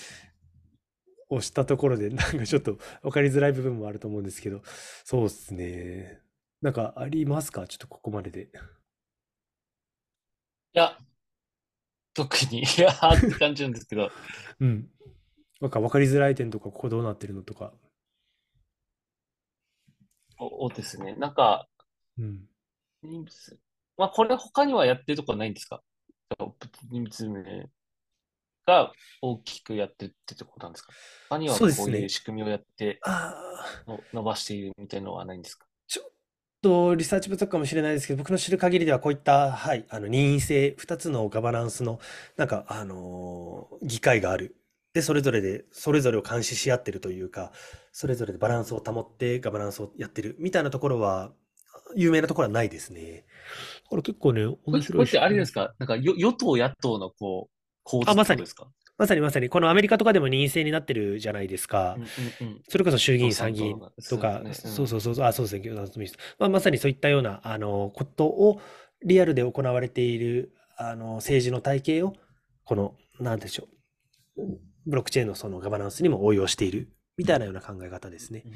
をしたところで、なんかちょっと分かりづらい部分もあると思うんですけど、そうですね。なんかありますか？ちょっとここまでで。い
や、特に、いやーって感じなんですけど。
うん。なんか分かりづらい点とか、ここどうなってるのとか。
おおですね。なんか、
うん。
まあ、これ他にはやってるとこないんですか？オプティミズムが大きくやってるってとこなんですか？他にはこういう仕組みをやって伸ばしているみたいなのはないんですか？
ちょっとリサーチ不足かもしれないですけど、僕の知る限りではこういった、はい、あの任意性、2つのガバナンスの、なんか、あのー、議会がある。で、それぞれで、それぞれを監視し合ってるというか、それぞれでバランスを保ってガバナンスをやってるみたいなところは、有名なところはないですね。これ結構ね、面白
い、これってあれですか？なんか与党、野党のこう、構
図ですか？まさに。まさに、このアメリカとかでも任意制になってるじゃないですか。うんうんうん、それこそ衆議院、参議院とか、そうそうそう、あ、そうですね、まあ、まさにそういったような、あの、ことをリアルで行われている、あの、政治の体系を、この、なんでしょう、ブロックチェーンのそのガバナンスにも応用している、みたいなような考え方ですね。うん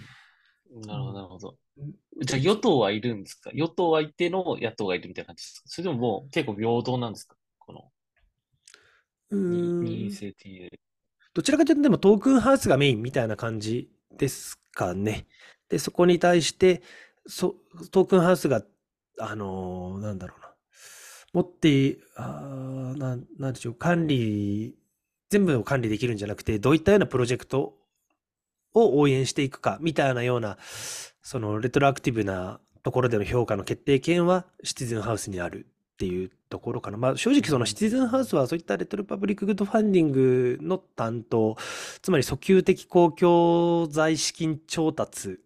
なるほど、なるほど。じゃあ、与党はいるんですか？与党はいての野党がいるみたいな感じですか？それとももう結構平等なんですか？この。
う。どちらかというと、でもトークンハウスがメインみたいな感じですかね。で、そこに対して、そトークンハウスが、あのー、なんだろうな。持って、あななんでしょう、管理、全部を管理できるんじゃなくて、どういったようなプロジェクトを応援していくか、みたいなような、そのレトロアクティブなところでの評価の決定権はシティズンハウスにあるっていうところかな。まあ正直そのシティズンハウスはそういったレトロパブリックグッドファンディングの担当、つまり訴求的公共財資金調達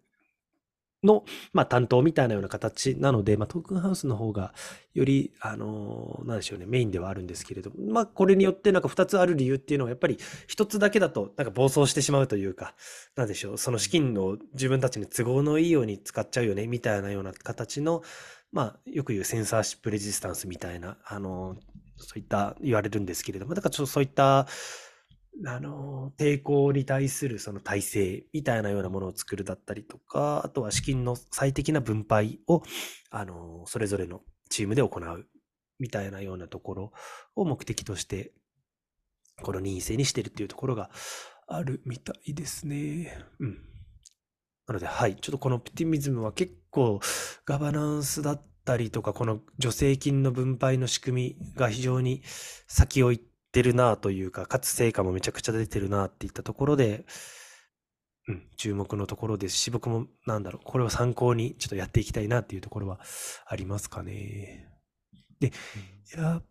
の、まあ、担当みたいなような形なので、まあ、トークンハウスの方がより、あの、なんでしょうね、メインではあるんですけれども、まあ、これによってなんか2つある理由っていうのは、やっぱり1つだけだと、なんか暴走してしまうというか、なんでしょう、その資金を自分たちに都合のいいように使っちゃうよね、みたいなような形の、まあ、よく言うセンサーシップレジスタンスみたいな、あの、そういった言われるんですけれども、だからちょっとそういった、あの、抵抗に対するその体制みたいなようなものを作るだったりとか、あとは資金の最適な分配を、あの、それぞれのチームで行うみたいなようなところを目的として、この任意制にしてるっていうところがあるみたいですね。うん。なので、はい。ちょっとこのオプティミズムは結構ガバナンスだったりとか、この助成金の分配の仕組みが非常に先を行って、ってるなというか、かつ成果もめちゃくちゃ出てるなっていったところで、うん、注目のところですし、僕もなんだろう、これを参考にちょっとやっていきたいなっていうところはありますかね。で、いや、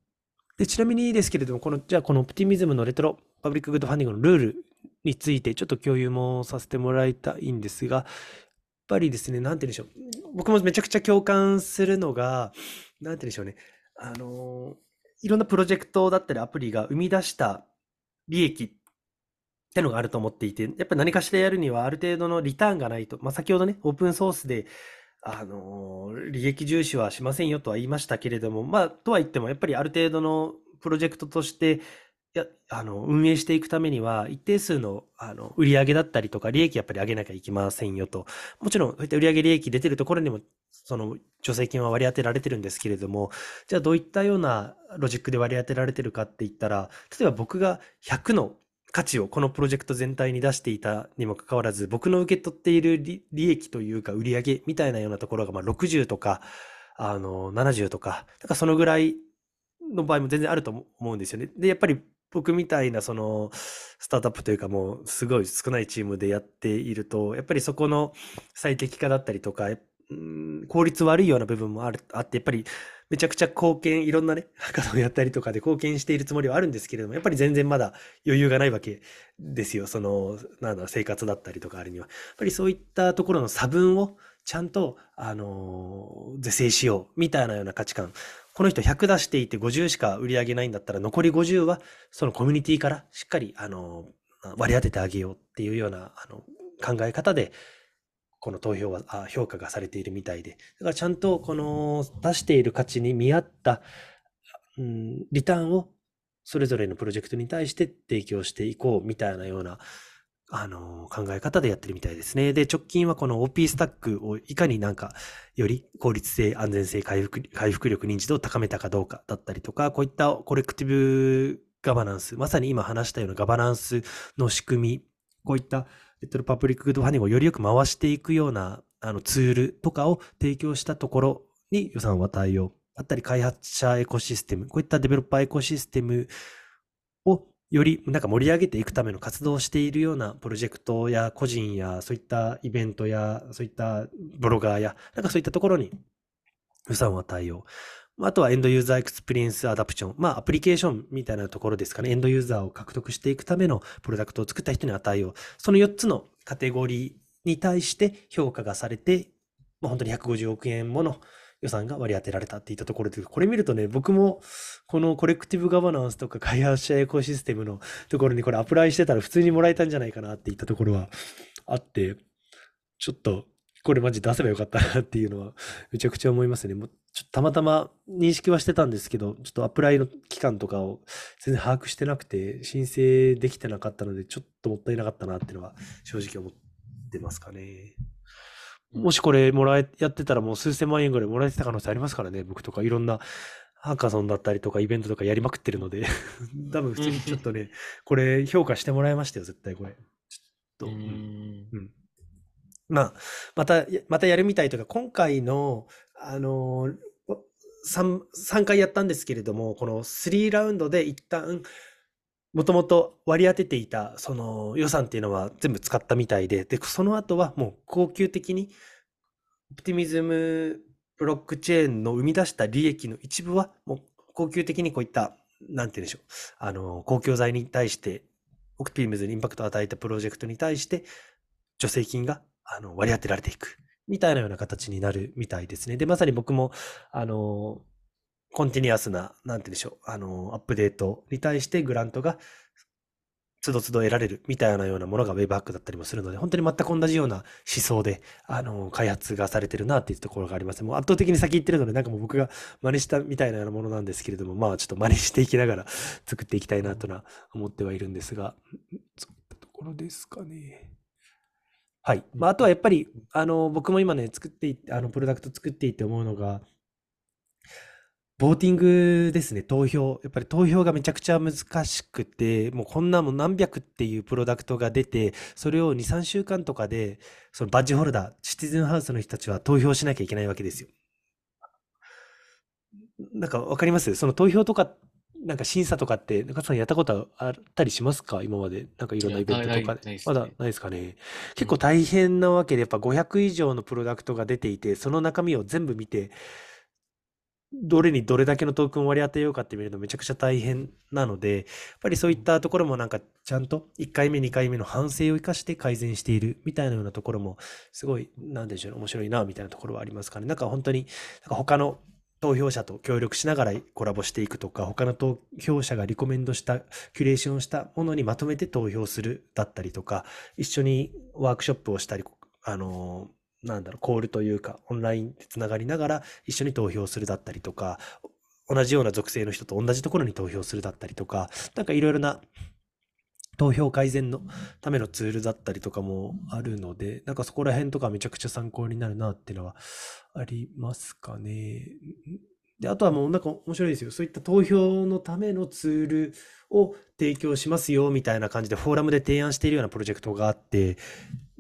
で、ちなみにですけれども、この、じゃあこのオプティミズムのレトロパブリックグッドファンディングのルールについてちょっと共有もさせてもらいたいんですが、やっぱりですね、なんて言うんでしょう。僕もめちゃくちゃ共感するのが、なんて言うんでしょうね。あのいろんなプロジェクトだったりアプリが生み出した利益ってのがあると思っていて、やっぱり何かしらやるにはある程度のリターンがないと、まあ、先ほどね、オープンソースで、あのー利益重視はしませんよとは言いましたけれども、まあ、とは言っても、やっぱりある程度のプロジェクトとして、や、あの、運営していくためには、一定数の、あの、売上だったりとか、利益やっぱり上げなきゃいけませんよと。もちろん、そういった売上利益出てるところにも、その、助成金は割り当てられてるんですけれども、じゃあどういったようなロジックで割り当てられてるかって言ったら、例えば僕が100の価値をこのプロジェクト全体に出していたにもかかわらず、僕の受け取っている利益というか売上みたいなようなところが、まあ60とか、あの、70とか、だかそのぐらいの場合も全然あると思うんですよね。で、やっぱり僕みたいなそのスタートアップというかもうすごい少ないチームでやっていると、やっぱりそこの最適化だったりとか、うん効率悪いような部分もある、あって、やっぱりめちゃくちゃ貢献、いろんなね、ハカソンやったりとかで貢献しているつもりはあるんですけれども、やっぱり全然まだ余裕がないわけですよ。その、なんだ、生活だったりとかあるには。やっぱりそういったところの差分をちゃんと、あの是正しよう、みたいなような価値観。この人100出していて50しか売り上げないんだったら、残り50はそのコミュニティからしっかり、あの割り当ててあげようっていうような、あの、考え方で、この投票は、あ評価がされているみたいで。だからちゃんとこの出している価値に見合った、うん、リターンをそれぞれのプロジェクトに対して提供していこうみたいなような、あの考え方でやってるみたいですね。で、直近はこの OP スタックをいかになんか、より効率性、安全性、回復、回復力、認知度を高めたかどうかだったりとか、こういったコレクティブガバナンス、まさに今話したようなガバナンスの仕組み、こういった retro public good funding をよりよく回していくようなあのツールとかを提供したところに予算を与えよう。あったり開発者エコシステム、こういった developer ecosystem よりなんか盛り上げていくための活動をしているようなプロジェクトや個人やそういったイベントやそういったブロガーやなんかそういったところに予算を与えよう。あとは end user experience adoption。まあアプリケーションみたいなところですかね。エンドユーザーを獲得していくためのプロダクトを作った人に与えよう。その4つのカテゴリーに対して評価がされて、まあ、本当に150億円もの予算が割り当てられたっていったところで、これ見るとね、僕もこのコレクティブガバナンスとか開発者エコシステムのところにこれアプライしてたら普通にもらえたんじゃないかなっていったところはあって、ちょっとこれマジ出せばよかったなっていうのはめちゃくちゃ思いますね。もうちょっとたまたま認識はしてたんですけど、ちょっとアプライの期間とかを全然把握してなくて、申請できてなかったので、ちょっともったいなかったなっていうのは正直思ってますかね。もしこれもらえ、やってたらもう数千万円ぐらいもらえてた可能性ありますからね、僕とかいろんなハッカソンだったりとかイベントとかやりまくってるので、多分普通にちょっとね、これ評価してもらいましたよ、絶対これ。ちょっと、
う
うん
ん。
うん。まあ、また、やまたやるみたいとか、今回の、あのー、3、3回やったんですけれども、この3ラウンドで一旦、もともと割り当てていた、その予算っていうのは全部使ったみたいで、で、その後はもう恒久的に、オプティミズムブロックチェーンの生み出した利益の一部は、もう恒久的にこういった、なんて言うんでしょう、あの、公共財に対して、オプティミズムにインパクトを与えたプロジェクトに対して、助成金があの割り当てられていくみたいなような形になるみたいですね。で、まさに僕も、あの、コンティニアスな、なんて言うんでしょう、あの、アップデートに対してグラントが、つどつど得られるみたいなようなものが Web ハックだったりもするので、本当に全く同じような思想で、あの、開発がされてるなっていうところがあります。もう圧倒的に先行ってるので、なんかもう僕が真似したみたいなようなものなんですけれども、まあちょっと真似していきながら 作っていきたいなとは思ってはいるんですが、そういったところですかね。はい。まあ、あとはやっぱり、あの、僕も今ね、作っていって、あの、プロダクト作っていて思うのが、ボーティングですね、投票。やっぱり投票がめちゃくちゃ難しくて、もうこんなもん何百っていうプロダクトが出て、それを2、3週間とかで、そのバッジホルダー、シティズンハウスの人たちは投票しなきゃいけないわけですよ。なんかわかります？その投票とか、なんか審査とかって、中田さんやったことあったりしますか？今まで。なんかいろんなイベントとか
です
まだ
ね
ないですかね。結構大変なわけで、やっぱ500以上のプロダクトが出ていて、その中身を全部見て、どれにどれだけのトークンを割り当てようかって見るのめちゃくちゃ大変なので、やっぱりそういったところもなんかちゃんと1回目、2回目の反省を生かして改善しているみたいなようなところも、すごい、なんでしょうね、面白いな、みたいなところはありますかね。なんか本当に、なんか他の投票者と協力しながらコラボしていくとか、他の投票者がリコメンドした、キュレーションしたものにまとめて投票するだったりとか、一緒にワークショップをしたり、あの、なんだろう、コールというか、オンラインでつながりながら一緒に投票するだったりとか、同じような属性の人と同じところに投票するだったりとか、なんかいろいろな投票改善のためのツールだったりとかもあるので、なんかそこら辺とかめちゃくちゃ参考になるなっていうのはありますかね。で、あとはもうなんか面白いですよ。そういった投票のためのツールを提供しますよみたいな感じでフォーラムで提案しているようなプロジェクトがあって、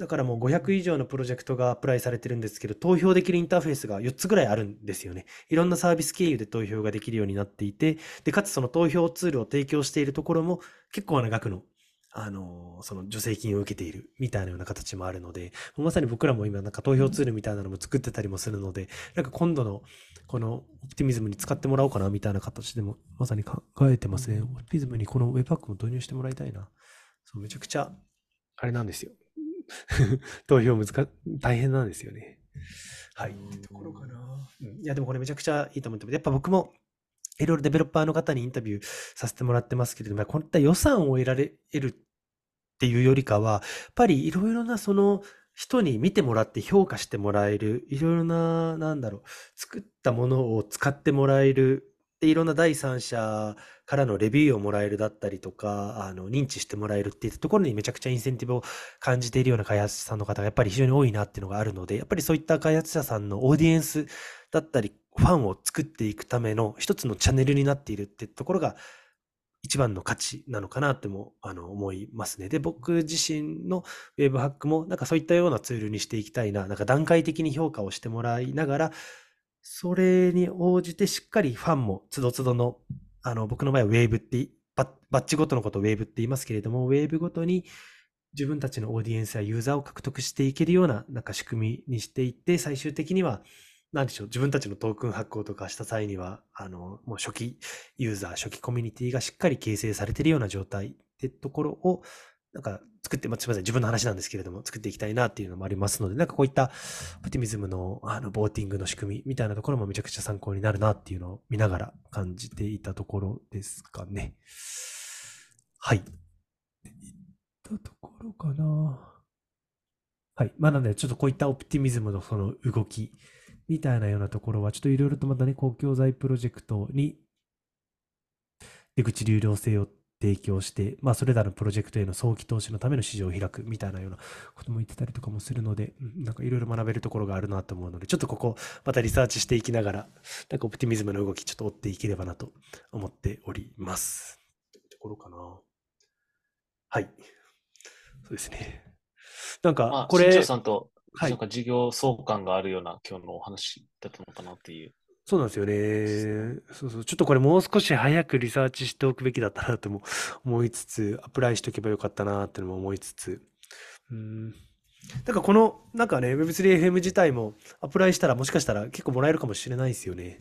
だからもう500以上のプロジェクトがアプライされてるんですけど、投票できるインターフェースが4つぐらいあるんですよね。いろんなサービス経由で投票ができるようになっていて、で、かつその投票ツールを提供しているところも結構な額のあの、その助成金を受けているみたいなような形もあるので、まさに僕らも今なんか投票ツールみたいなのも作ってたりもするので、なんか今度のこのオプティミズムに使ってもらおうかなみたいな形でもまさに考えてますね。オプティミズムにこの Webpack も導入してもらいたいな。そう、めちゃくちゃ、あれなんですよ。投票難大変なんですよね。はい。ってところかな。うん、いや、でもこれめちゃくちゃいいと思ってやっぱ僕もいろいろデベロッパーの方にインタビューさせてもらってますけれども、こういった予算を得られるっていうよりかは、やっぱりいろいろなその人に見てもらって評価してもらえる、いろいろな、なんだろう、作ったものを使ってもらえる、でいろんな第三者からのレビューをもらえるだったりとか、あの、認知してもらえるっていったところにめちゃくちゃインセンティブを感じているような開発者さんの方がやっぱり非常に多いなっていうのがあるので、やっぱりそういった開発者さんのオーディエンスだったり、ファンを作っていくための一つのチャンネルになっているってところが一番の価値なのかなってもあの思いますね。で、僕自身のウェブハックもなんかそういったようなツールにしていきたいな、なんか段階的に評価をしてもらいながら、それに応じてしっかりファンもつどつどの、あの僕の場合はウェーブってバッチごとのことをウェーブって言いますけれども、ウェーブごとに自分たちのオーディエンスやユーザーを獲得していけるようななんか仕組みにしていって、最終的にはなんでしょう、自分たちのトークン発行とかした際には、あの、もう初期ユーザー、初期コミュニティがしっかり形成されているような状態ってところを、なんか作って、まあ、すみません、自分の話なんですけれども、作っていきたいなっていうのもありますので、なんかこういったオプティミズムのあのボーティングの仕組みみたいなところもめちゃくちゃ参考になるなっていうのを見ながら感じていたところですかね。はい。いったところかな。はい。まあ、なので、ちょっとこういったオプティミズムのその動き、みたいなようなところは、ちょっといろいろとまたね、公共財プロジェクトに出口流量性を提供して、まあ、それらのプロジェクトへの早期投資のための市場を開くみたいなようなことも言ってたりとかもするので、なんかいろいろ学べるところがあるなと思うので、ちょっとここ、またリサーチしていきながら、なんかオプティミズムの動き、ちょっと追っていければなと思っております。というところかな。はい。そうですね。なんか、これ。
さんとはい。なんか事業相関があるような今日のお話だったのかなっていう。
そうなんですよね。そうそう。ちょっとこれもう少し早くリサーチしておくべきだったなとも 思いつつ、アプライしておけばよかったなっていうのも思いつつ。うん。なんかこの、なんかね、Web3FM 自体もアプライしたらもしかしたら結構もらえるかもしれないですよね。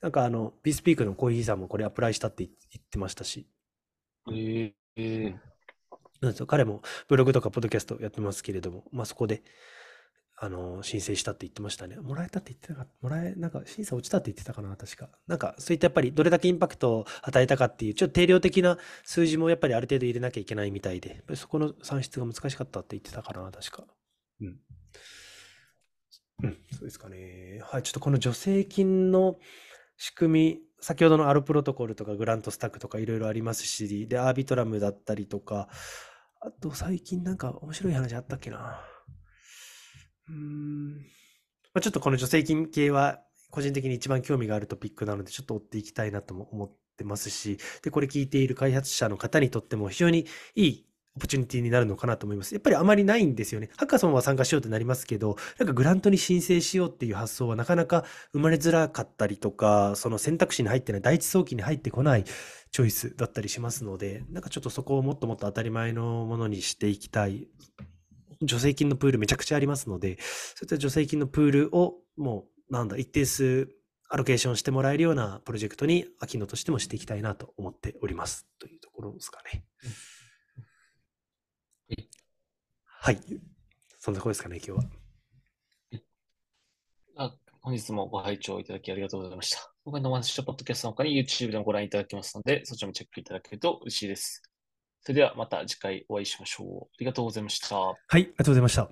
なんかあの、ビスピークのコーヒーさんもこれアプライしたって言ってましたし。
えー、えー、
なんですよ。彼もブログとかポッドキャストやってますけれども、まあそこで、あの、申請したって言ってましたね。もらえたって言ってたか、もらえ、なんか審査落ちたって言ってたかな、確か。なんか、そういったやっぱりどれだけインパクトを与えたかっていう、ちょっと定量的な数字もやっぱりある程度入れなきゃいけないみたいで、そこの算出が難しかったって言ってたかな、確か。うん。うん、そうですかね。はい、ちょっとこの助成金の仕組み、先ほどのアルプロトコルとかグラントスタックとかいろいろありますし、で、アービトラムだったりとか、あと最近なんか面白い話あったっけな。うん。まあ、ちょっとこの助成金系は個人的に一番興味があるトピックなので、ちょっと追っていきたいなとも思ってますし、で、これ聞いている開発者の方にとっても非常にいいオポチュニティになるのかなと思います。やっぱりあまりないんですよね。ハッカソンは参加しようってなりますけど、なんかグラントに申請しようっていう発想はなかなか生まれづらかったりとか、その選択肢に入ってない、第一早期に入ってこないチョイスだったりしますので、なんかちょっとそこをもっともっと当たり前のものにしていきたい。助成金のプールめちゃくちゃありますので、そういった助成金のプールをもう、なんだ、一定数アロケーションしてもらえるようなプロジェクトに、秋野としてもしていきたいなと思っております。というところですかね。はい。そんなところですかね、今日は。
あ本日もご拝聴いただきありがとうございました。今回のお話したポッドキャストの他に YouTube でもご覧いただけますので、そちらもチェックいただけると嬉しいです。それではまた次回お会いしましょう。ありがとうございました。
はい、ありがとうございました。